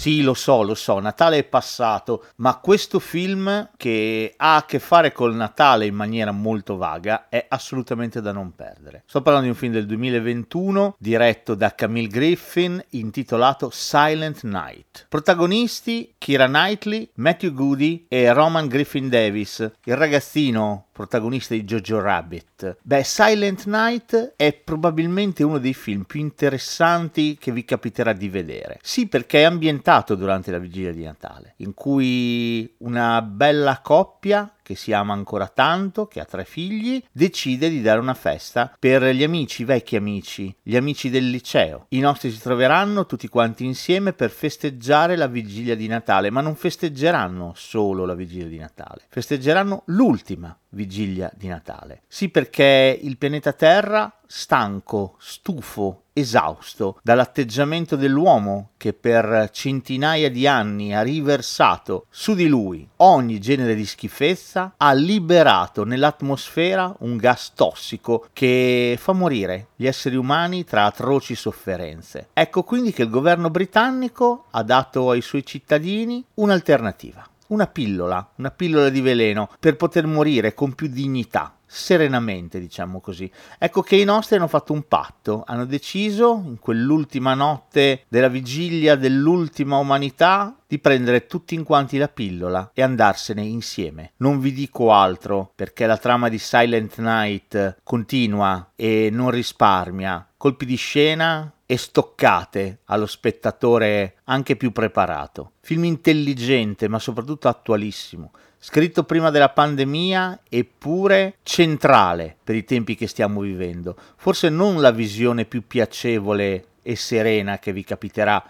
Sì, lo so, lo so, Natale è passato, ma questo film che ha a che fare col Natale in maniera molto vaga è assolutamente da non perdere. Sto parlando di un film del 2021 diretto da Camille Griffin intitolato Silent Night. Protagonisti Kira Knightley, Matthew Goody e Roman Griffin Davis, il ragazzino protagonista di Jojo Rabbit. Beh, Silent Night è probabilmente uno dei film più interessanti che vi capiterà di vedere. Sì, perché è ambientato durante la vigilia di Natale, in cui una bella coppia che si ama ancora tanto, che ha tre figli, decide di dare una festa per gli amici, vecchi amici, gli amici del liceo. I nostri si troveranno tutti quanti insieme per festeggiare la vigilia di Natale, ma non festeggeranno solo la vigilia di Natale, festeggeranno l'ultima vigilia di Natale. Sì, perché il pianeta Terra, stanco, stufo, esausto dall'atteggiamento dell'uomo che per centinaia di anni ha riversato su di lui ogni genere di schifezza, ha liberato nell'atmosfera un gas tossico che fa morire gli esseri umani tra atroci sofferenze. Ecco quindi che il governo britannico ha dato ai suoi cittadini un'alternativa una pillola, una pillola di veleno per poter morire con più dignità, serenamente, diciamo così. Ecco che i nostri hanno fatto un patto, hanno deciso in quell'ultima notte della vigilia dell'ultima umanità di prendere tutti in quanti la pillola e andarsene insieme. Non vi dico altro perché la trama di Silent Night continua e non risparmia. Colpi di scena e stoccate allo spettatore anche più preparato. Film intelligente ma soprattutto attualissimo, scritto prima della pandemia eppure centrale per i tempi che stiamo vivendo. Forse non la visione più piacevole e serena che vi capiterà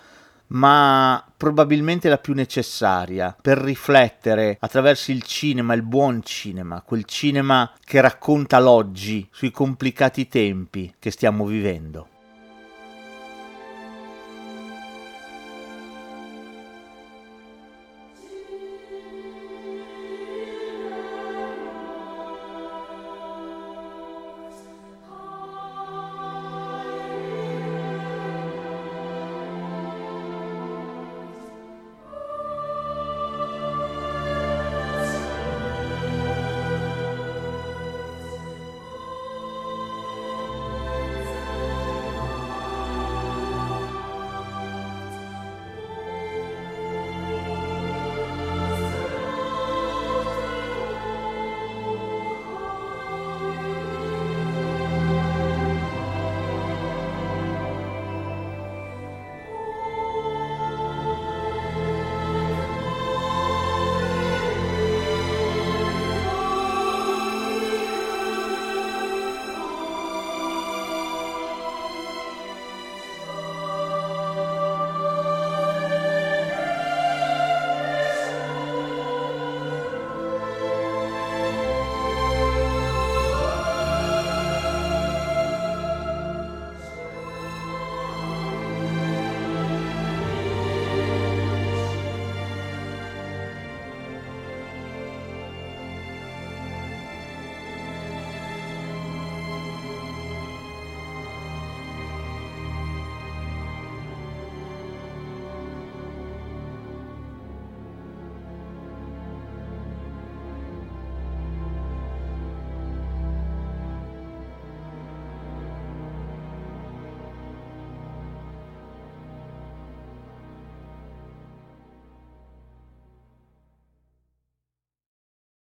ma probabilmente la più necessaria per riflettere attraverso il cinema, il buon cinema, quel cinema che racconta l'oggi sui complicati tempi che stiamo vivendo.